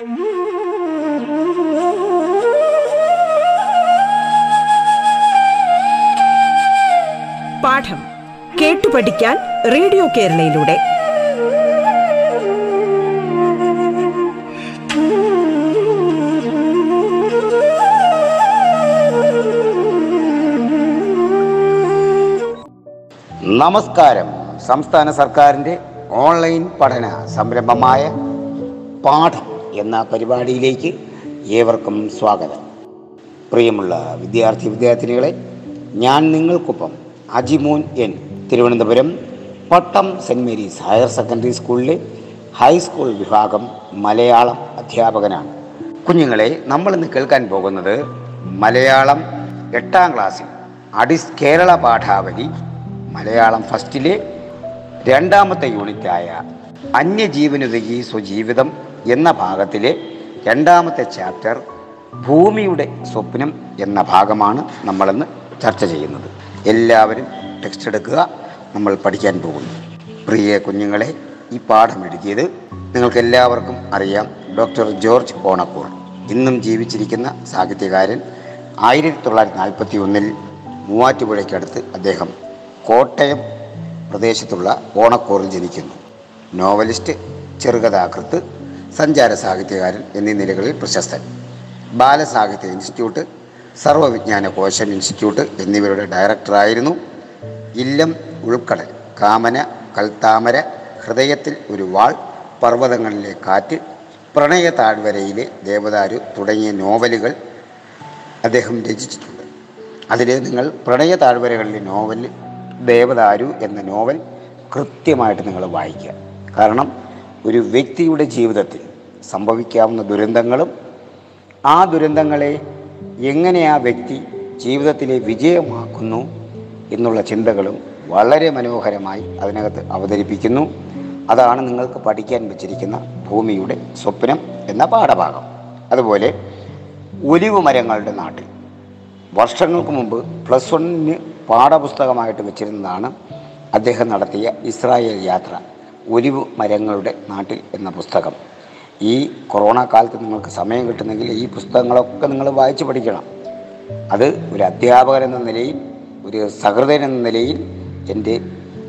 പാഠം കേട്ടു പഠിക്കാൻ റേഡിയോ കേരളയിലൂടെ. നമസ്കാരം. സംസ്ഥാന സർക്കാരിന്റെ ഓൺലൈൻ പഠന സംരംഭമായ പാഠം. എന്ന പരിപാടിയിലേക്ക് ഏവർക്കും സ്വാഗതം. പ്രിയമുള്ള വിദ്യാർത്ഥി വിദ്യാർത്ഥിനികളെ ഞാൻ നിങ്ങൾക്കൊപ്പം Ajimon N. Thiruvananthapuram Pattom saint Mary's higher secondary സ്കൂളിലെ ഹൈസ്കൂൾ വിഭാഗം മലയാളം അധ്യാപകനാണ്. കുഞ്ഞുങ്ങളെ നമ്മൾ ഇന്ന് കേൾക്കാൻ പോകുന്നത് മലയാളം എട്ടാം ക്ലാസ്സിൽ അഡിസ് കേരള പാഠാവലി മലയാളം ഫസ്റ്റിലെ രണ്ടാമത്തെ യൂണിറ്റായ അന്യജീവനുതകി സ്വജീവിതം എന്ന ഭാഗത്തിലെ രണ്ടാമത്തെ ചാപ്റ്റർ ഭൂമിയുടെ സ്വപ്നം എന്ന ഭാഗമാണ് നമ്മളിന്ന് ചർച്ച ചെയ്യുന്നത്. എല്ലാവരും ടെക്സ്റ്റ് എടുക്കുക. നമ്മൾ പഠിക്കാൻ പോകുന്നു. പ്രിയ കുഞ്ഞുങ്ങളെ ഈ പാഠം എഴുതിയത് നിങ്ങൾക്ക് എല്ലാവർക്കും അറിയാം. ഡോക്ടർ ജോർജ് ഓണക്കൂർ ഇന്നും ജീവിച്ചിരിക്കുന്ന സാഹിത്യകാരൻ ആയിരത്തി തൊള്ളായിരത്തി നാൽപ്പത്തി ഒന്നിൽ മൂവാറ്റുപുഴയ്ക്കടുത്ത് അദ്ദേഹം കോട്ടയം പ്രദേശത്തുള്ള ഓണക്കൂറിൽ ജനിക്കുന്നു. നോവലിസ്റ്റ് ചെറുകഥാകൃത്ത് സഞ്ചാര സാഹിത്യകാരൻ എന്നീ നിലകളിൽ പ്രശസ്തൻ. ബാലസാഹിത്യ ഇൻസ്റ്റിറ്റ്യൂട്ട് സർവവിജ്ഞാന കോശം ഇൻസ്റ്റിറ്റ്യൂട്ട് എന്നിവരുടെ ഡയറക്ടറായിരുന്നു ഇല്ലം ഉൾക്കടൽ കാമന കൽത്താമര ഹൃദയത്തിൽ ഒരു വാൾ പർവതങ്ങളിലെ കാറ്റ് പ്രണയ താഴ്വരയിലെ ദേവദാരു തുടങ്ങിയ നോവലുകൾ അദ്ദേഹം രചിച്ചിട്ടുണ്ട്. അതിൽ നിങ്ങൾ പ്രണയ താഴ്വരകളിലെ നോവൽ ദേവദാരു എന്ന നോവൽ കൃത്യമായിട്ട് നിങ്ങൾ വായിക്കുക. കാരണം ഒരു വ്യക്തിയുടെ ജീവിതത്തിൽ സംഭവിക്കാവുന്ന ദുരന്തങ്ങളും ആ ദുരന്തങ്ങളെ എങ്ങനെ ആ വ്യക്തി ജീവിതത്തിലെ വിജയമാക്കുന്നു എന്നുള്ള ചിന്തകളും വളരെ മനോഹരമായി അതിനകത്ത് അവതരിപ്പിക്കുന്നു. അതാണ് നിങ്ങൾക്ക് പഠിക്കാൻ വെച്ചിരിക്കുന്ന ഭൂമിയുടെ സ്വപ്നം എന്ന പാഠഭാഗം. അതുപോലെ ഒലിവ് മരങ്ങളുടെ നാട്ടിൽ വർഷങ്ങൾക്ക് മുമ്പ് പ്ലസ് വണ്ണിന് പാഠപുസ്തകമായിട്ട് വെച്ചിരുന്നതാണ് അദ്ദേഹം നടത്തിയ ഇസ്രായേൽ യാത്ര. ഒലിവ് മരങ്ങളുടെ നാട്ടിൽ എന്ന പുസ്തകം. ഈ കൊറോണ കാലത്ത് നിങ്ങൾക്ക് സമയം കിട്ടുന്നെങ്കിൽ ഈ പുസ്തകങ്ങളൊക്കെ നിങ്ങൾ വായിച്ച് പഠിക്കണം. അത് ഒരു അധ്യാപകൻ എന്ന നിലയിൽ ഒരു സഹൃദയൻ എന്ന നിലയിൽ എന്റെ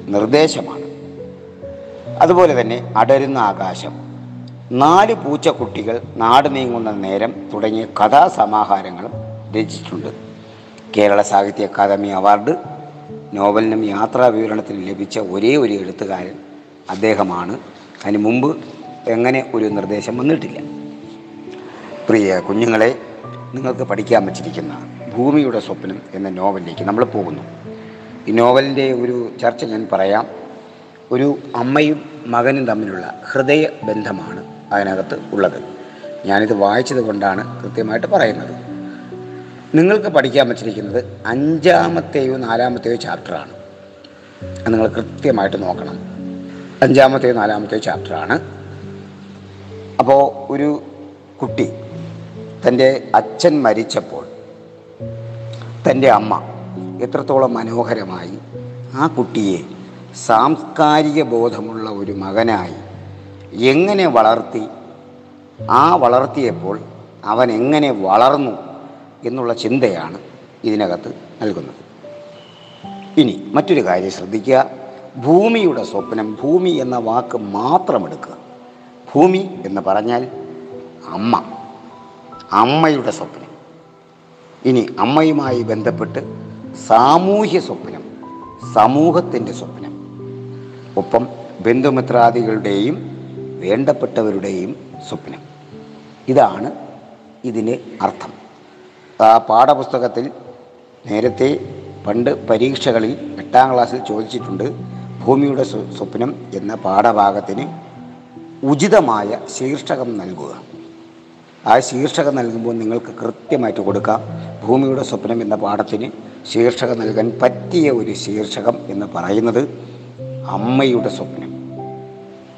നിർദ്ദേശമാണ്. അതുപോലെ തന്നെ അടരുന്ന ആകാശം. നാല് പൂച്ചക്കുട്ടികൾ നാട് നീങ്ങുന്ന നേരം തുടങ്ങിയ കഥാസമാഹാരങ്ങളും രചിച്ചിട്ടുണ്ട്. കേരള സാഹിത്യ അക്കാദമി അവാർഡ് നോവലിനും യാത്രാ വിവരണത്തിനും ലഭിച്ച ഒരേ ഒരു എഴുത്തുകാരൻ അദ്ദേഹമാണ്. അതിന് മുമ്പ് എങ്ങനെ ഒരു നിർദ്ദേശം വന്നിട്ടില്ല. പ്രിയ കുഞ്ഞുങ്ങളെ നിങ്ങൾക്ക് പഠിക്കാൻ വച്ചിരിക്കുന്ന ഭൂമിയുടെ സ്വപ്നം എന്ന നോവലിലേക്ക് നമ്മൾ പോകുന്നു. ഈ നോവലിന്റെ ഒരു ചർച്ച ഞാൻ പറയാം. ഒരു അമ്മയും മകനും തമ്മിലുള്ള ഹൃദയ ബന്ധമാണ് അതിനകത്ത് ഉള്ളത്. ഞാനിത് വായിച്ചത് കൊണ്ടാണ് കൃത്യമായിട്ട് പറയുന്നത്. നിങ്ങൾക്ക് പഠിക്കാൻ വച്ചിരിക്കുന്നത് അഞ്ചാമത്തെയോ നാലാമത്തെയോ ചാപ്റ്ററാണ്. അത് നിങ്ങൾ കൃത്യമായിട്ട് നോക്കണം. അഞ്ചാമത്തെയോ നാലാമത്തെ ചാപ്റ്ററാണ്. അപ്പോൾ ഒരു കുട്ടി തന്റെ അച്ഛൻ മരിച്ചപ്പോൾ തന്റെ അമ്മ എത്രത്തോളം മനോഹരമായി ആ കുട്ടിയെ സാംസ്കാരിക ബോധമുള്ള ഒരു മകനായി എങ്ങനെ വളർത്തി ആ വളർത്തിയപ്പോൾ അവൻ എങ്ങനെ വളർന്നു എന്നുള്ള ചിന്തയാണ് ഇതിനകത്ത് നൽകുന്നത്. ഇനി മറ്റൊരു കാര്യം ശ്രദ്ധിക്കുക. ഭൂമിയുടെ സ്വപ്നം ഭൂമി എന്ന വാക്ക് മാത്രം എടുക്കുക ഭൂമി എന്ന് പറഞ്ഞാൽ അമ്മ അമ്മയുടെ സ്വപ്നം. ഇനി അമ്മയുമായി ബന്ധപ്പെട്ട് സാമൂഹ്യ സ്വപ്നം സമൂഹത്തിന്റെ സ്വപ്നം. ഒപ്പം ബന്ധുമിത്രാദികളുടെയും വേണ്ടപ്പെട്ടവരുടെയും സ്വപ്നം. ഇതാണ് ഇതിന് അർത്ഥം. ആ പാഠപുസ്തകത്തിൽ നേരത്തെ പണ്ട് പരീക്ഷകളിൽ എട്ടാം ക്ലാസ്സിൽ ചോദിച്ചിട്ടുണ്ട് ഭൂമിയുടെ സ്വപ്നം എന്ന പാഠഭാഗത്തിന് ഉചിതമായ ശീർഷകം നൽകുക. ആ ശീർഷകം നൽകുമ്പോൾ നിങ്ങൾക്ക് കൃത്യമായിട്ട് കൊടുക്കാം. ഭൂമിയുടെ സ്വപ്നം എന്ന പാഠത്തിന് ശീർഷകം നൽകാൻ പറ്റിയ ഒരു ശീർഷകം എന്ന് പറയുന്നത് അമ്മയുടെ സ്വപ്നം.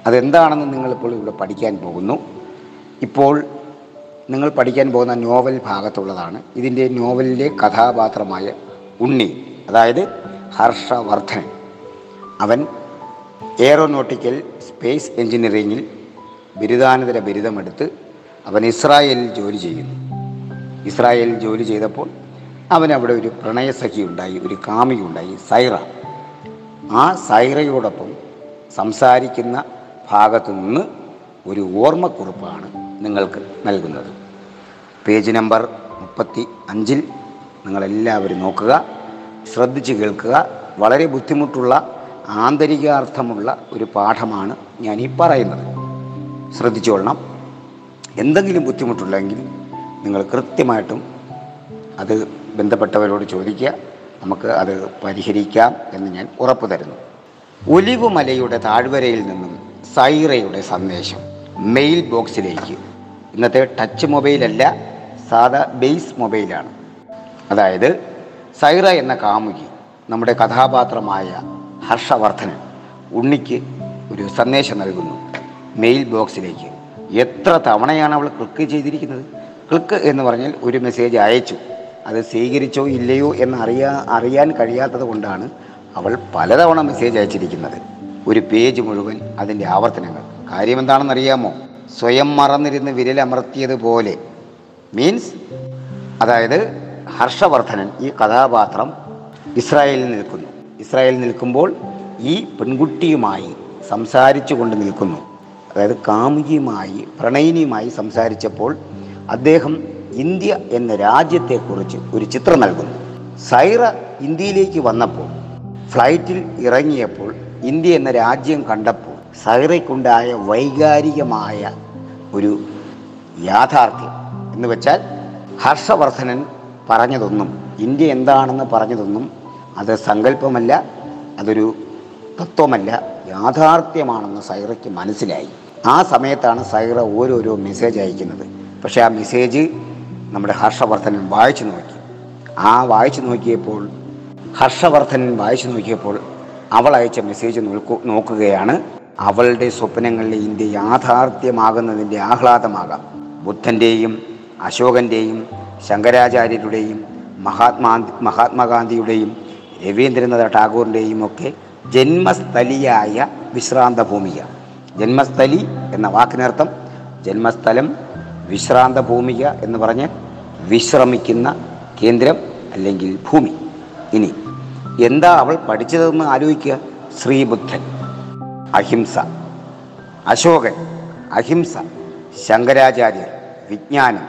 അതെന്താണെന്ന് നിങ്ങളിപ്പോൾ ഇവിടെ പഠിക്കാൻ പോകുന്നു. ഇപ്പോൾ നിങ്ങൾ പഠിക്കാൻ പോകുന്ന നോവൽ ഭാഗത്തുള്ളതാണ്. ഇതിന്റെ നോവലിലെ കഥാപാത്രമായ ഉണ്ണി അതായത് ഹർഷവർദ്ധനൻ. അവൻ എയറോനോട്ടിക്കൽ സ്പേസ് എഞ്ചിനീയറിംഗിൽ ബിരുദാനന്തര ബിരുദമെടുത്ത് അവൻ ഇസ്രായേലിൽ ജോലി ചെയ്യുന്നു. ഇസ്രായേലിൽ ജോലി ചെയ്തപ്പോൾ അവനവിടെ ഒരു പ്രണയസഖി ഉണ്ടായി ഒരു കാമിക ഉണ്ടായി സൈറ. ആ സൈറയോടൊപ്പം സംസാരിക്കുന്ന ഭാഗത്തു നിന്ന് ഒരു ഓർമ്മക്കുറിപ്പാണ് നിങ്ങൾക്ക് നൽകുന്നത്. പേജ് നമ്പർ മുപ്പത്തി അഞ്ചിൽ നിങ്ങളെല്ലാവരും നോക്കുക ശ്രദ്ധിച്ച് കേൾക്കുക വളരെ ബുദ്ധിമുട്ടുള്ള ആന്തരികാർത്ഥമുള്ള ഒരു പാഠമാണ് ഞാൻ ഈ പറയുന്നത്. ശ്രദ്ധിച്ചുകൊള്ളണം എന്തെങ്കിലും ബുദ്ധിമുട്ടുണ്ടെങ്കിൽ നിങ്ങൾ കൃത്യമായിട്ടും അത് ബന്ധപ്പെട്ടവരോട് ചോദിക്കുക. നമുക്ക് അത് പരിഹരിക്കാം എന്ന് ഞാൻ ഉറപ്പു തരുന്നു. ഒലിവുമലയുടെ താഴ്വരയിൽ നിന്നും സൈറയുടെ സന്ദേശം മെയിൽ ബോക്സിലേക്ക് ഇന്നത്തെ ടച്ച് മൊബൈലല്ല സാധാ ബേസ് മൊബൈലാണ് അതായത് സൈറ എന്ന കാമുകി നമ്മുടെ കഥാപാത്രമായ ഹർഷവർദ്ധനൻ ഉണ്ണിക്ക് ഒരു സന്ദേശം നൽകുന്നു. മെയിൽ ബോക്സിലേക്ക് എത്ര തവണയാണ് അവൾ ക്ലിക്ക് ചെയ്തിരിക്കുന്നത്? ക്ലിക്ക് എന്ന് പറഞ്ഞാൽ ഒരു മെസ്സേജ് അയച്ചു. അത് സ്വീകരിച്ചോ ഇല്ലയോ എന്ന് അറിയാ അറിയാൻ കഴിയാത്തത് കൊണ്ടാണ് അവൾ പലതവണ മെസ്സേജ് അയച്ചിരിക്കുന്നത്. ഒരു പേജ് മുഴുവൻ അതിന്റെ ആവർത്തനങ്ങൾ. കാര്യം എന്താണെന്നറിയാമോ? സ്വയം മറന്നിരുന്ന് വിരലമർത്തിയതുപോലെ മീൻസ് അതായത് ഹർഷവർദ്ധനൻ ഈ കഥാപാത്രം ഇസ്രായേലിൽ നിൽക്കുന്നു. ഇസ്രായേലിൽ നിൽക്കുമ്പോൾ ഈ പെൺകുട്ടിയുമായി സംസാരിച്ചു കൊണ്ട് നിൽക്കുന്നു. അതായത് കാമുകിയുമായി പ്രണയിനിയുമായി സംസാരിച്ചപ്പോൾ അദ്ദേഹം ഇന്ത്യ എന്ന രാജ്യത്തെക്കുറിച്ച് ഒരു ചിത്രം നൽകുന്നു. സൈറ ഇന്ത്യയിലേക്ക് വന്നപ്പോൾ ഫ്ലൈറ്റിൽ ഇറങ്ങിയപ്പോൾ ഇന്ത്യ എന്ന രാജ്യം കണ്ടപ്പോൾ സൈറയ്ക്കുണ്ടായ വൈകാരികമായ ഒരു യാഥാർത്ഥ്യം എന്ന് വെച്ചാൽ ഹർഷവർദ്ധനൻ പറഞ്ഞതൊന്നും ഇന്ത്യ എന്താണെന്ന് പറഞ്ഞതൊന്നും അത് സങ്കല്പമല്ല അതൊരു തത്വമല്ല യാഥാർത്ഥ്യമാണെന്ന് സൈറയ്ക്ക് മനസ്സിലായി. ആ സമയത്താണ് സൈറ ഓരോരോ മെസ്സേജ് അയക്കുന്നത്. പക്ഷേ ആ മെസ്സേജ് നമ്മുടെ ഹർഷവർദ്ധനൻ വായിച്ചു നോക്കി. ആ വായിച്ചു നോക്കിയപ്പോൾ ഹർഷവർദ്ധനൻ വായിച്ചു നോക്കിയപ്പോൾ അവൾ അയച്ച മെസ്സേജ് നോക്കു നോക്കുകയാണ്. അവളുടെ സ്വപ്നങ്ങളിൽ ഇന്ത്യ യാഥാർത്ഥ്യമാകുന്നതിന്റെ ആഹ്ലാദമാകാം. ബുദ്ധന്റെയും അശോകന്റെയും ശങ്കരാചാര്യരുടെയും മഹാത്മാ മഹാത്മാഗാന്ധിയുടെയും രവീന്ദ്രനാഥ ടാഗോറിന്റെയും ഒക്കെ ജന്മസ്ഥലിയായ വിശ്രാന്ത ഭൂമിക ജന്മസ്ഥലി എന്ന വാക്കിനർത്ഥം ജന്മസ്ഥലം വിശ്രാന്ത ഭൂമിക എന്ന് പറഞ്ഞ് വിശ്രമിക്കുന്ന കേന്ദ്രം അല്ലെങ്കിൽ ഭൂമി. ഇനി എന്താ അവൾ പഠിച്ചതെന്ന് ആലോചിക്കുക? ശ്രീബുദ്ധൻ. അഹിംസ. അശോകൻ. അഹിംസ. ശങ്കരാചാര്യർ. വിജ്ഞാനം.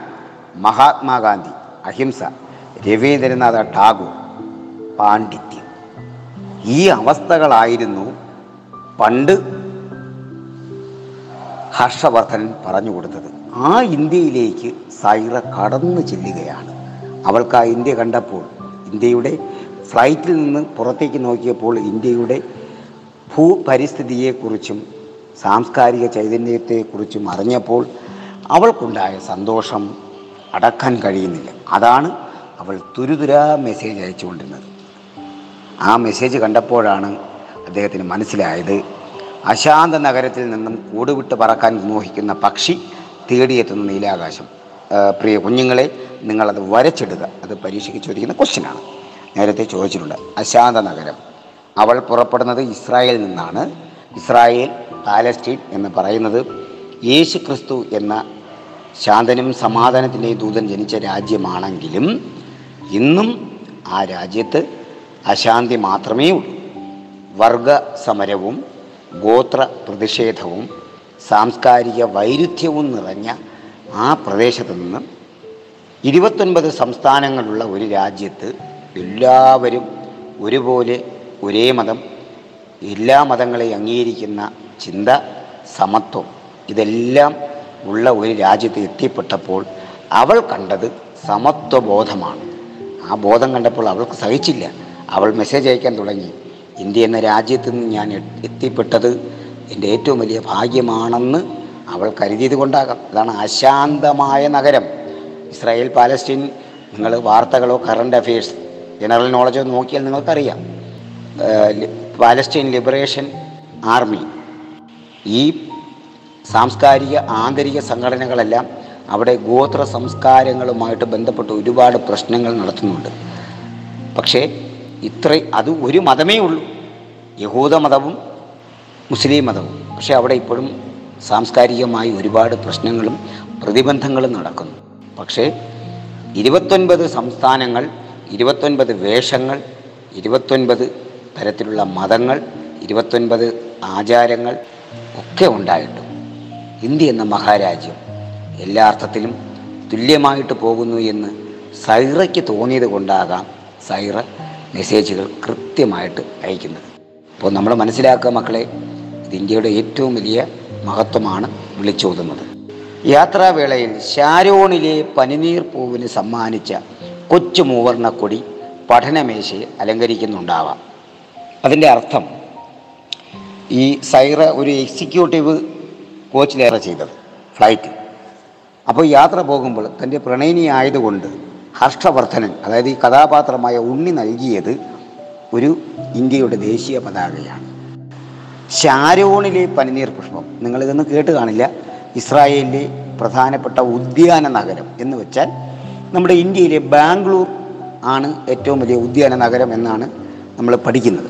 മഹാത്മാഗാന്ധി. അഹിംസ. രവീന്ദ്രനാഥ ടാഗോർ. പാണ്ഡിത്യം ഈ അവസ്ഥകളായിരുന്നു പണ്ട് ഹർഷവർദ്ധനൻ പറഞ്ഞു കൊടുത്തത്. ആ ഇന്ത്യയിലേക്ക് സൈറ കടന്നു ചെല്ലുകയാണ്. അവൾക്ക് ആ ഇന്ത്യ കണ്ടപ്പോൾ ഇന്ത്യയുടെ ഫ്ലൈറ്റിൽ നിന്ന് പുറത്തേക്ക് നോക്കിയപ്പോൾ ഇന്ത്യയുടെ ഭൂപരിസ്ഥിതിയെക്കുറിച്ചും സാംസ്കാരിക ചൈതന്യത്തെക്കുറിച്ചും അറിഞ്ഞപ്പോൾ അവൾക്കുണ്ടായ സന്തോഷം അടക്കാൻ കഴിയുന്നില്ല. അതാണ് അവൾ തുരുതുരാ മെസ്സേജ് അയച്ചുകൊണ്ടിരുന്നത്. ആ മെസ്സേജ് കണ്ടപ്പോഴാണ് അദ്ദേഹത്തിന് മനസ്സിലായത്. അശാന്ത നഗരത്തിൽ നിന്നും കൂടുവിട്ട് പറക്കാൻ മോഹിക്കുന്ന പക്ഷി തേടിയെത്തുന്ന നീലാകാശം. പ്രിയ കുഞ്ഞുങ്ങളെ നിങ്ങളത് വരച്ചെടുക്കുക അത് പരീക്ഷയ്ക്ക് ചോദിക്കുന്ന ക്വസ്റ്റ്യനാണ് നേരത്തെ ചോദിച്ചിട്ടുണ്ട് അശാന്ത നഗരം. അവൾ പുറപ്പെടുന്നത് ഇസ്രായേലിൽ നിന്നാണ്. ഇസ്രായേൽ പാലസ്റ്റീൻ എന്ന് പറയുന്നത് യേശു ക്രിസ്തു എന്ന ശാന്തനും സമാധാനത്തിന്റെയും ദൂതൻ ജനിച്ച രാജ്യമാണെങ്കിലും ഇന്നും ആ രാജ്യത്ത് അശാന്തി മാത്രമേ ഉള്ളൂ. വർഗ സമരവും ഗോത്ര പ്രതിഷേധവും സാംസ്കാരിക വൈരുദ്ധ്യവും നിറഞ്ഞ ആ പ്രദേശത്ത് നിന്ന് ഇരുപത്തൊൻപത് സംസ്ഥാനങ്ങളുള്ള ഒരു രാജ്യത്ത് എല്ലാവരും ഒരുപോലെ ഒരേ മതം എല്ലാ മതങ്ങളെയും അംഗീകരിക്കുന്ന ചിന്ത സമത്വം ഇതെല്ലാം ഉള്ള ഒരു രാജ്യത്ത് എത്തിപ്പെട്ടപ്പോൾ അവൾ കണ്ടത് സമത്വബോധമാണ്. ആ ബോധം കണ്ടപ്പോൾ അവൾക്ക് സഹിച്ചില്ല. അവൾ മെസ്സേജ് അയക്കാൻ തുടങ്ങി. ഇന്ത്യ എന്ന രാജ്യത്ത് നിന്ന് ഞാൻ എത്തിപ്പെട്ടത് എന്റെ ഏറ്റവും വലിയ ഭാഗ്യമാണെന്ന് അവൾ കരുതിയത് കൊണ്ടാകാം. അതാണ് അശാന്തമായ നഗരം. ഇസ്രായേൽ പാലസ്റ്റീൻ നിങ്ങൾ വാർത്തകളോ കറണ്ട് അഫയേഴ്സ് ജനറൽ നോളജോ നോക്കിയാൽ നിങ്ങൾക്കറിയാം. പാലസ്റ്റീൻ ലിബറേഷൻ ആർമി ഈ സാംസ്കാരിക ആന്തരിക സംഘടനകളെല്ലാം അവിടെ ഗോത്ര സംസ്കാരങ്ങളുമായിട്ട് ബന്ധപ്പെട്ട് ഒരുപാട് പ്രശ്നങ്ങൾ നടത്തുന്നുണ്ട്. പക്ഷേ ഇത്ര അത് ഒരു മതമേ ഉള്ളൂ. യഹൂദ മതവും മുസ്ലിം മതവും. പക്ഷേ അവിടെ ഇപ്പോഴും സാംസ്കാരികമായി ഒരുപാട് പ്രശ്നങ്ങളും പ്രതിബന്ധങ്ങളും നടക്കുന്നു. പക്ഷേ ഇരുപത്തൊൻപത് സംസ്ഥാനങ്ങൾ ഇരുപത്തൊൻപത് വേഷങ്ങൾ ഇരുപത്തൊൻപത് തരത്തിലുള്ള മതങ്ങൾ ഇരുപത്തൊൻപത് ആചാരങ്ങൾ ഒക്കെ ഉണ്ടായിട്ടും. ഇന്ത്യ എന്ന മഹാരാജ്യം എല്ലാ അർത്ഥത്തിലും തുല്യമായിട്ട് പോകുന്നു എന്ന് സൈറയ്ക്ക് തോന്നിയത് കൊണ്ടാകാം സൈറ മെസ്സേജുകൾ കൃത്യമായിട്ട് അയക്കുന്നത്. അപ്പോൾ നമ്മൾ മനസ്സിലാക്കുക മക്കളെ ഇത് ഇന്ത്യയുടെ ഏറ്റവും വലിയ മഹത്വമാണ് വിളിച്ചോതുന്നത്. യാത്രാവേളയിൽ ഷാരോണിലെ പനിനീർ പൂവിന് സമ്മാനിച്ച കൊച്ചു മൂവർണ കൊടി പഠനമേശയെ അലങ്കരിക്കുന്നുണ്ടാവാം. അതിന്റെ അർത്ഥം ഈ സൈറ ഒരു എക്സിക്യൂട്ടീവ് കോച്ചിലേറെ ചെയ്തത് ഫ്ലൈറ്റ്. അപ്പോൾ യാത്ര പോകുമ്പോൾ തന്റെ പ്രണയിനി ആയതുകൊണ്ട് ഹർഷവർദ്ധനൻ അതായത് ഈ കഥാപാത്രമായ ഉണ്ണി നൽകിയത് ഒരു ഇന്ത്യയുടെ ദേശീയ പതാകയാണ്. ഷാരോണിലെ പനിനീർ പുഷ്പം നിങ്ങളിതൊന്നും കേട്ട് കാണില്ല. ഇസ്രായേലിലെ പ്രധാനപ്പെട്ട ഉദ്യാന നഗരം എന്ന് വെച്ചാൽ നമ്മുടെ ഇന്ത്യയിലെ ബാംഗ്ലൂർ ആണ് ഏറ്റവും വലിയ ഉദ്യാന നഗരം എന്നാണ് നമ്മൾ പഠിക്കുന്നത്.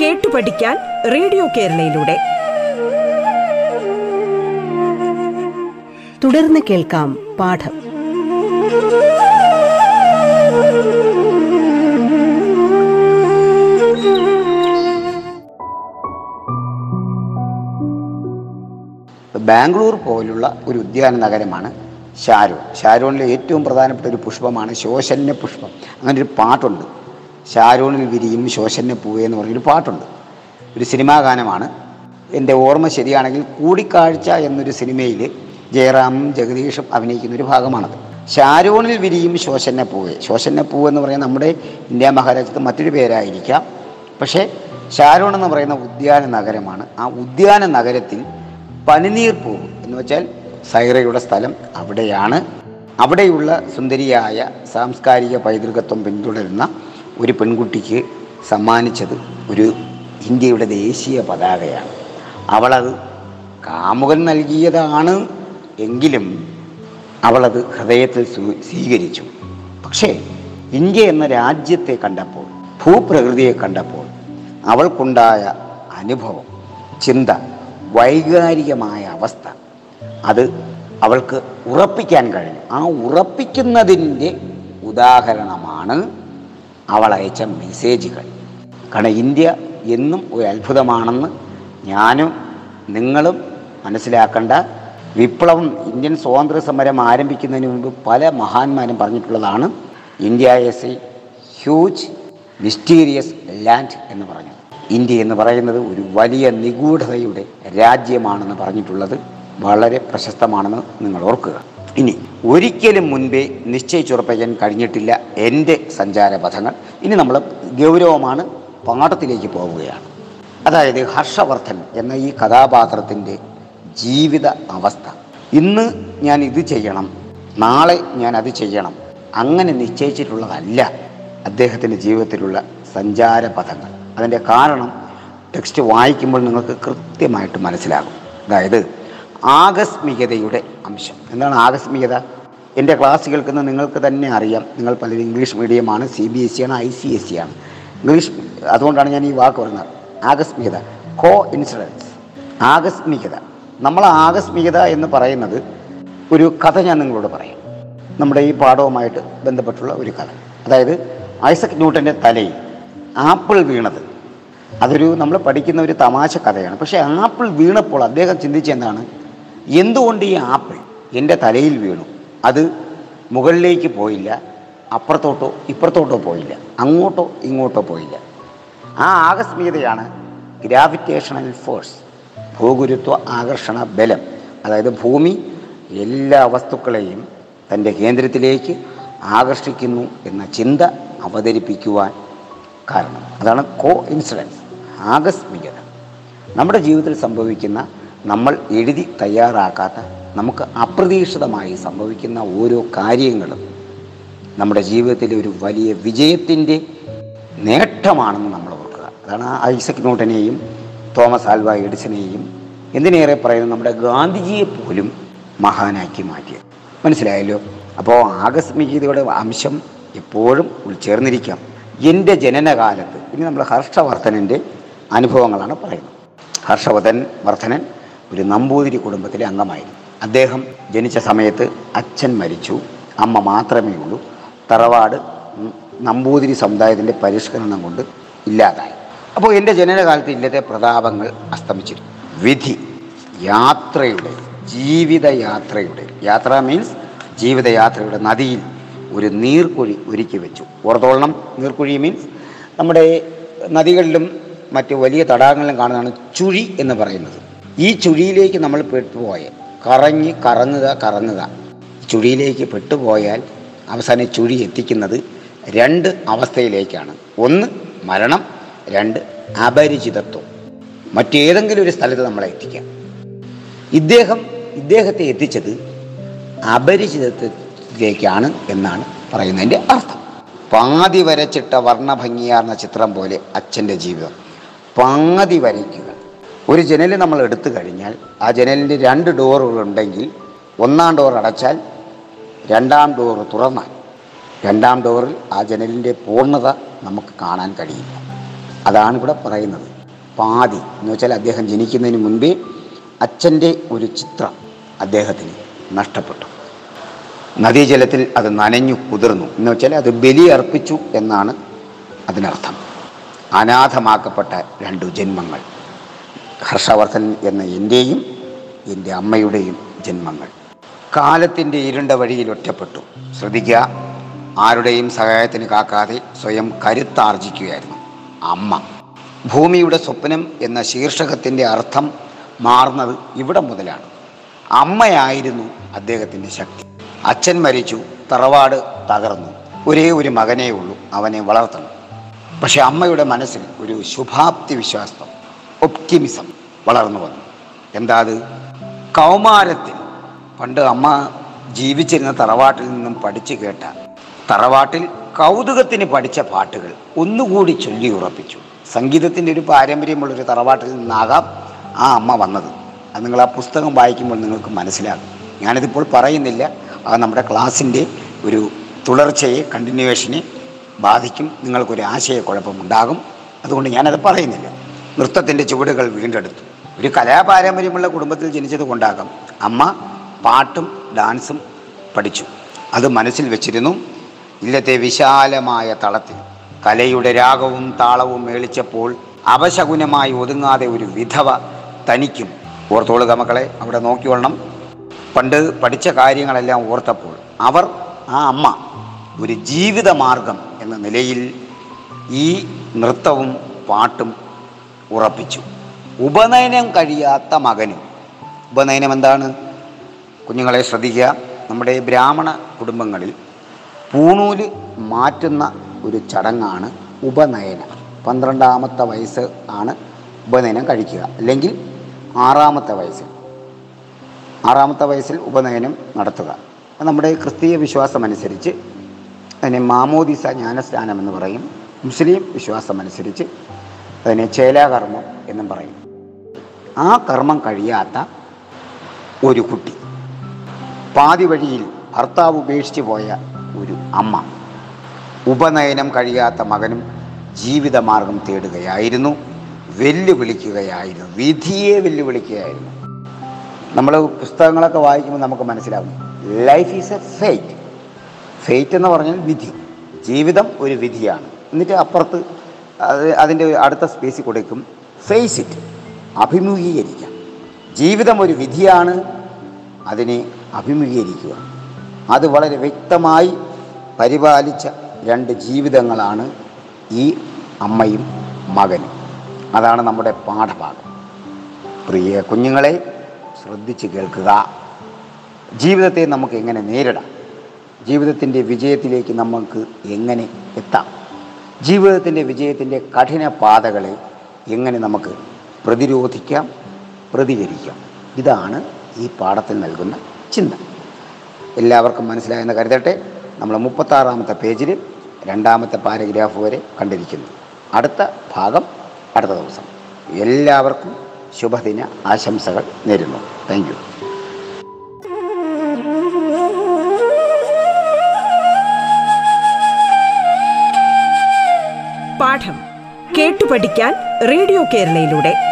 കേട്ടു പഠിക്കാൻ റേഡിയോ കേരളയിലൂടെ. തുടർന്ന് കേൾക്കാം പാഠം. ബാംഗ്ലൂർ പോലുള്ള ഒരു ഉദ്യാന നഗരമാണ് ഷാരോൺ. ഷാരോണിലെ ഏറ്റവും പ്രധാനപ്പെട്ട ഒരു പുഷ്പമാണ് ശോശന്യ പുഷ്പം. അങ്ങനെ ഒരു പാട്ടുണ്ട്. ഷാരോണിൽ വിരിയും ശോശന് പൂവേ എന്ന് പറഞ്ഞൊരു പാട്ടുണ്ട്. ഒരു സിനിമാ ഗാനമാണ്. എന്റെ ഓർമ്മ ശരിയാണെങ്കിൽ കൂടിക്കാഴ്ച എന്നൊരു സിനിമയിൽ ജയറാമും ജഗദീഷും അഭിനയിക്കുന്ന ഒരു ഭാഗമാണത്. ഷാരോണിൽ വിരിയും ശോശന്യ പൂവേ. ശോശന്യ പൂവ് എന്ന് പറയുന്നത് നമ്മുടെ ഇന്ത്യ മഹാരാജ്യത്ത് മറ്റൊരു പേരായിരിക്കാം. പക്ഷേ ഷാരോൺ എന്ന് പറയുന്ന ഉദ്യാന നഗരമാണ്. ആ ഉദ്യാന നഗരത്തിൽ പനിനീർ പൂവ് എന്ന് വെച്ചാൽ സൈറയുടെ സ്ഥലം അവിടെയാണ്. അവിടെയുള്ള സുന്ദരിയായ സാംസ്കാരിക പൈതൃകത്വം പിന്തുടരുന്ന ഒരു പെൺകുട്ടിക്ക് സമ്മാനിച്ചത് ഒരു ഇന്ത്യയുടെ ദേശീയ പതാകയാണ്. അവളത് കാമുകൻ നൽകിയതാണ് എങ്കിലും അവളത് ഹൃദയത്തിൽ സ്വീകരിച്ചു. പക്ഷേ ഇന്ത്യ എന്ന രാജ്യത്തെ കണ്ടപ്പോൾ ഭൂപ്രകൃതിയെ കണ്ടപ്പോൾ അവൾക്കുണ്ടായ അനുഭവം ചിന്ത വൈകാരികമായ അവസ്ഥ അത് അവൾക്ക് ഉറപ്പിക്കാൻ കഴിഞ്ഞു. ആ ഉറപ്പിക്കുന്നതിന്റെ ഉദാഹരണമാണ് അവൾ അയച്ച മെസ്സേജുകൾ കാരണം ഇന്ത്യ എന്നും ഒരു അത്ഭുതമാണെന്ന് ഞാനും നിങ്ങളും മനസ്സിലാക്കേണ്ട വിപ്ലവം ഇന്ത്യൻ സ്വാതന്ത്ര്യ സമരം ആരംഭിക്കുന്നതിന് മുമ്പ് പല മഹാന്മാരും പറഞ്ഞിട്ടുള്ളതാണ് India as a huge mysterious land എന്ന് പറഞ്ഞു ഇന്ത്യ എന്ന് പറയുന്നത് ഒരു വലിയ നിഗൂഢതയുടെ രാജ്യമാണെന്ന് പറഞ്ഞിട്ടുള്ളത് വളരെ പ്രശസ്തമാണെന്ന് നിങ്ങൾ ഓർക്കുക. ഇനി ഒരിക്കലും മുൻപേ നിശ്ചയിച്ചുറപ്പിക്കാൻ കഴിഞ്ഞിട്ടില്ല എന്റെ സഞ്ചാരപഥങ്ങൾ. ഇനി നമ്മൾ ഗൗരവമാണ് പാഠത്തിലേക്ക് പോവുകയാണ്. അതായത് ഹർഷവർദ്ധൻ എന്ന ഈ കഥാപാത്രത്തിന്റെ ജീവിത അവസ്ഥ. ഇന്ന് ഞാൻ ഇത് ചെയ്യണം നാളെ ഞാൻ അത് ചെയ്യണം അങ്ങനെ നിശ്ചയിച്ചിട്ടുള്ളതല്ല അദ്ദേഹത്തിന്റെ ജീവിതത്തിലുള്ള സഞ്ചാരപഥങ്ങൾ. അതിന്റെ കാരണം ടെക്സ്റ്റ് വായിക്കുമ്പോൾ നിങ്ങൾക്ക് കൃത്യമായിട്ട് മനസ്സിലാകും. അതായത് ആകസ്മികതയുടെ അംശം എന്താണ് ആകസ്മികത? എന്റെ ക്ലാസ് കേൾക്കുന്ന നിങ്ങൾക്ക് തന്നെ അറിയാം. നിങ്ങൾ പലരും ഇംഗ്ലീഷ് മീഡിയമാണ് സി ബി എസ് സി ആണ് ഐ സി എസ് സി ആണ്. ഇംഗ്ലീഷ് അതുകൊണ്ടാണ് ഞാൻ ഈ വാക്ക് പറഞ്ഞത്. ആകസ്മികത. കോ ഇൻസിഡൻസ് ആകസ്മികത. നമ്മൾ ആകസ്മികത എന്ന് പറയുന്നത് ഒരു കഥ ഞാൻ നിങ്ങളോട് പറയാം. നമ്മുടെ ഈ പാഠവുമായിട്ട് ബന്ധപ്പെട്ടുള്ള ഒരു കഥ. അതായത് ഐസക് ന്യൂട്ടന്റെ തലയിൽ ആപ്പിൾ വീണത്. അതൊരു നമ്മൾ പഠിക്കുന്ന ഒരു തമാശ കഥയാണ്. പക്ഷേ ആപ്പിൾ വീണപ്പോൾ അദ്ദേഹം ചിന്തിച്ചെന്താണ് എന്തുകൊണ്ട് ഈ ആപ്പിൾ എന്റെ തലയിൽ വീണു. അത് മുകളിലേക്ക് പോയില്ല അപ്പുറത്തോട്ടോ ഇപ്പുറത്തോട്ടോ പോയില്ല അങ്ങോട്ടോ ഇങ്ങോട്ടോ പോയില്ല. ആ ആകസ്മികതയാണ് ഗ്രാവിറ്റേഷണൽ ഫോഴ്സ് ഭൂഗുരുത്വ ആകർഷണ ബലം. അതായത് ഭൂമി എല്ലാ വസ്തുക്കളെയും തന്റെ കേന്ദ്രത്തിലേക്ക് ആകർഷിക്കുന്നു എന്ന ചിന്ത അവതരിപ്പിക്കുവാൻ കാരണം. അതാണ് കോ ഇൻസിഡൻസ് ആകസ്മികത. നമ്മുടെ ജീവിതത്തിൽ സംഭവിക്കുന്ന നമ്മൾ എഴുതി തയ്യാറാക്കാത്ത നമുക്ക് അപ്രതീക്ഷിതമായി സംഭവിക്കുന്ന ഓരോ കാര്യങ്ങളും നമ്മുടെ ജീവിതത്തിലെ ഒരു വലിയ വിജയത്തിന്റെ നേട്ടമാണെന്ന് നമ്മൾ ഓർക്കുക. അതാണ് ഐസക് ന്യൂട്ടനെയും തോമസ് ആൽവ എഡിസനെയും എന്തിനേറെ പറയുന്നത് നമ്മുടെ ഗാന്ധിജിയെ പോലും മഹാനാക്കി മാറ്റിയത്. മനസ്സിലായല്ലോ? അപ്പോൾ ആകസ്മികതയുടെ അംശം എപ്പോഴും ഉൾച്ചേർന്നിരിക്കാം. എന്റെ ജനനകാലത്ത് ഇനി നമ്മൾ ഹർഷവർദ്ധനന്റെ അനുഭവങ്ങളാണ് പറയുന്നത്. ഹർഷവർദ്ധൻ വർദ്ധനൻ ഒരു നമ്പൂതിരി കുടുംബത്തിലെ അംഗമായിരുന്നു. അദ്ദേഹം ജനിച്ച സമയത്ത് അച്ഛൻ മരിച്ചു. അമ്മ മാത്രമേ ഉള്ളൂ. തറവാട് നമ്പൂതിരി സമുദായത്തിന്റെ പരിഷ്കരണം കൊണ്ട് ഇല്ലാതായി. അപ്പോൾ എന്റെ ജനനകാലത്ത് ഇല്ലത്തെ പ്രതാപങ്ങൾ അസ്തമിച്ചിരുന്നു. വിധി യാത്രയുടെ ജീവിതയാത്രയുടെ. യാത്ര മീൻസ് ജീവിതയാത്രയുടെ നദിയിൽ ഒരു നീർക്കുഴി ഒരുക്കി വെച്ചു. ഓർത്തോളണം നീർക്കുഴി മീൻസ് നമ്മുടെ നദികളിലും മറ്റ് വലിയ തടാകങ്ങളിലും കാണുന്നതാണ് ചുഴി എന്ന് പറയുന്നത്. ഈ ചുഴിയിലേക്ക് നമ്മൾ പെട്ടുപോയ കറങ്ങി കറങ്ങുക കറങ്ങുക. ചുഴിയിലേക്ക് പെട്ടുപോയാൽ അവസാനം ചുഴി എത്തിക്കുന്നത് രണ്ട് അവസ്ഥയിലേക്കാണ്. ഒന്ന് മരണം രണ്ട് അപരിചിതത്വം. മറ്റേതെങ്കിലും ഒരു സ്ഥലത്ത് നമ്മളെ എത്തിക്കാം. ഇദ്ദേഹം ഇദ്ദേഹത്തെ എത്തിച്ചത് അപരിചിതത്വത്തിലേക്കാണ് എന്നാണ് പറയുന്നതിന്റെ അർത്ഥം. പാതി വരച്ചിട്ട വർണഭംഗിയാർന്ന ചിത്രം പോലെ അച്ഛന്റെ ജീവിതം. പാതി വരയ്ക്കുക. ഒരു ജനൽ നമ്മൾ എടുത്തു കഴിഞ്ഞാൽ ആ ജനലിന്റെ രണ്ട് ഡോറുകൾ ഉണ്ടെങ്കിൽ ഒന്നാം ഡോർ അടച്ചാൽ രണ്ടാം ഡോർ തുറന്നാൽ രണ്ടാം ഡോറിൽ ആ ജനലിന്റെ പൂർണത നമുക്ക് കാണാൻ കഴിയില്ല. അതാണ് ഇവിടെ പറയുന്നത്. പാതി എന്ന് വെച്ചാൽ അദ്ദേഹം ജനിക്കുന്നതിന് മുൻപേ അച്ഛന്റെ ഒരു ചിത്രം അദ്ദേഹത്തിന് നഷ്ടപ്പെട്ടു. നദീജലത്തിൽ അത് നനഞ്ഞു കുതിർന്നു. എന്ന് വെച്ചാൽ അത് ബലി അർപ്പിച്ചു എന്നാണ് അതിനർത്ഥം. അനാഥമാക്കപ്പെട്ട രണ്ടു ജന്മങ്ങൾ. ഹർഷവർദ്ധൻ എന്ന എന്റെയും എന്റെ അമ്മയുടെയും ജന്മങ്ങൾ. കാലത്തിന്റെ ഇരുണ്ട വഴിയിൽ ഒറ്റപ്പെട്ടു. ശ്രദ്ധിക്കുക ആരുടെയും സഹായത്തിന് കാക്കാതെ സ്വയം കരുത്താർജിക്കുകയായിരുന്നു അമ്മ. ഭൂമിയുടെ സ്വപ്നം എന്ന ശീർഷകത്തിന്റെ അർത്ഥം മാറുന്നത് ഇവിടെ മുതലാണ്. അമ്മയായിരുന്നു അദ്ദേഹത്തിന്റെ ശക്തി. അച്ഛൻ മരിച്ചു തറവാട് തകർന്നു. ഒരേ ഒരു മകനേ ഉള്ളൂ അവനെ വളർത്തണം. പക്ഷെ അമ്മയുടെ മനസ്സിൽ ഒരു ശുഭാപ്തി വിശ്വാസം ഒപ്റ്റിമിസം വളർന്നു വന്നു. എന്താ അത്? കൗമാരത്തിൽ. പണ്ട് അമ്മ ജീവിച്ചിരുന്ന തറവാട്ടിൽ നിന്നും പഠിച്ചു കേട്ട തറവാട്ടിൽ കൗതുകത്തിന് പഠിച്ച പാട്ടുകൾ ഒന്നുകൂടി ചൊല്ലി ഉറപ്പിച്ചു. സംഗീതത്തിന്റെ ഒരു പാരമ്പര്യമുള്ളൊരു തറവാട്ടിൽ നിന്നാകാം ആ അമ്മ വന്നത്. അത് നിങ്ങൾ ആ പുസ്തകം വായിക്കുമ്പോൾ നിങ്ങൾക്ക് മനസ്സിലാകും. ഞാനിതിപ്പോൾ പറയുന്നില്ല. അത് നമ്മുടെ ക്ലാസ്സിന്റെ ഒരു തുടർച്ചയെ കണ്ടിന്യൂവേഷനെ ബാധിക്കും. നിങ്ങൾക്കൊരു ആശയക്കുഴപ്പമുണ്ടാകും. അതുകൊണ്ട് ഞാനത് പറയുന്നില്ല. നൃത്തത്തിന്റെ ചുവടുകൾ വീണ്ടെടുത്തു. ഒരു കലാപാരമ്പര്യമുള്ള കുടുംബത്തിൽ ജനിച്ചത് കൊണ്ടാകാം. അമ്മ പാട്ടും ഡാൻസും പഠിച്ചു. അത് മനസ്സിൽ വെച്ചിരുന്നു. ഇല്ലത്തെ വിശാലമായ തളത്തിൽ കലയുടെ രാഗവും താളവും മേളിച്ചപ്പോൾ അവശകുനമായി ഒതുങ്ങാതെ ഒരു വിധവ തനിക്കും. ഓർത്തോളുക മക്കളെ അവിടെ നോക്കിക്കൊള്ളണം പണ്ട് പഠിച്ച കാര്യങ്ങളെല്ലാം ഓർത്തപ്പോൾ അവർ ആ അമ്മ ഒരു ജീവിതമാർഗം എന്ന നിലയിൽ ഈ നൃത്തവും പാട്ടും ഉറപ്പിച്ചു. ഉപനയനം കഴിയാത്ത മകനും. ഉപനയനം എന്താണ്? കുഞ്ഞുങ്ങളെ ശ്രദ്ധിക്കുക. നമ്മുടെ ബ്രാഹ്മണ കുടുംബങ്ങളിൽ പൂണൂൽ മാറ്റുന്ന ഒരു ചടങ്ങാണ് ഉപനയനം. പന്ത്രണ്ടാമത്തെ വയസ്സ് ആണ് ഉപനയനം കഴിക്കുക. അല്ലെങ്കിൽ ആറാമത്തെ വയസ്സിൽ. ആറാമത്തെ വയസ്സിൽ ഉപനയനം നടത്തുക. നമ്മുടെ ക്രിസ്തീയ വിശ്വാസമനുസരിച്ച് അതിനെ മാമോദിസ ജ്ഞാനസ്നാനം എന്ന് പറയും. മുസ്ലിം വിശ്വാസമനുസരിച്ച് അതിനെ ചേലാകർമ്മം എന്നും പറയും. ആ കർമ്മം കഴിയാത്ത ഒരു കുട്ടി. പാതി വഴിയിൽ ഭർത്താവ് ഉപേക്ഷിച്ചു പോയ ഒരു അമ്മ. ഉപനയനം കഴിയാത്ത മകനും ജീവിതമാർഗം തേടുകയായിരുന്നു. വെല്ലുവിളിക്കുകയായിരുന്നു. വിധിയെ വെല്ലുവിളിക്കുകയായിരുന്നു. നമ്മൾ പുസ്തകങ്ങളൊക്കെ വായിക്കുമ്പോൾ നമുക്ക് മനസ്സിലാവും. Life is a fate fate എന്ന് പറഞ്ഞാൽ വിധി. ജീവിതം ഒരു വിധിയാണ്. എന്നിട്ട് അപ്പുറത്ത് അത് അതിന്റെ അടുത്ത സ്പേസിൽ കൊടുക്കും. ഫേസ് ഇറ്റ് അഭിമുഖീകരിക്കാം. ജീവിതം ഒരു വിധിയാണ് അതിനെ അഭിമുഖീകരിക്കുക. അത് വളരെ വ്യക്തമായി പരിപാലിച്ച രണ്ട് ജീവിതങ്ങളാണ് ഈ അമ്മയും മകനും. അതാണ് നമ്മുടെ പാഠഭാഗം. പ്രിയ കുഞ്ഞുങ്ങളെ ശ്രദ്ധിച്ച് കേൾക്കുക. ജീവിതത്തെ നമുക്ക് എങ്ങനെ നേരിടാം? ജീവിതത്തിന്റെ വിജയത്തിലേക്ക് നമുക്ക് എങ്ങനെ എത്താം? ജീവിതത്തിന്റെ വിജയത്തിന്റെ കഠിന പാതകളെ എങ്ങനെ നമുക്ക് പ്രതിരോധിക്കാം പ്രതികരിക്കാം. ഇതാണ് ഈ പാഠത്തിൽ നൽകുന്ന ചിന്ത. എല്ലാവർക്കും മനസ്സിലായെന്ന് കരുതട്ടെ. നമ്മൾ മുപ്പത്താറാമത്തെ പേജിൽ രണ്ടാമത്തെ പാരഗ്രാഫ് വരെ കണ്ടിരിക്കുന്നു. അടുത്ത ഭാഗം അടുത്ത ദിവസം. എല്ലാവർക്കും ശുഭദിന ആശംസകൾ നേരുന്നു. താങ്ക് യു പാഠം കേട്ടു പഠിക്കാൻ റേഡിയോ കേരളയിലൂടെ.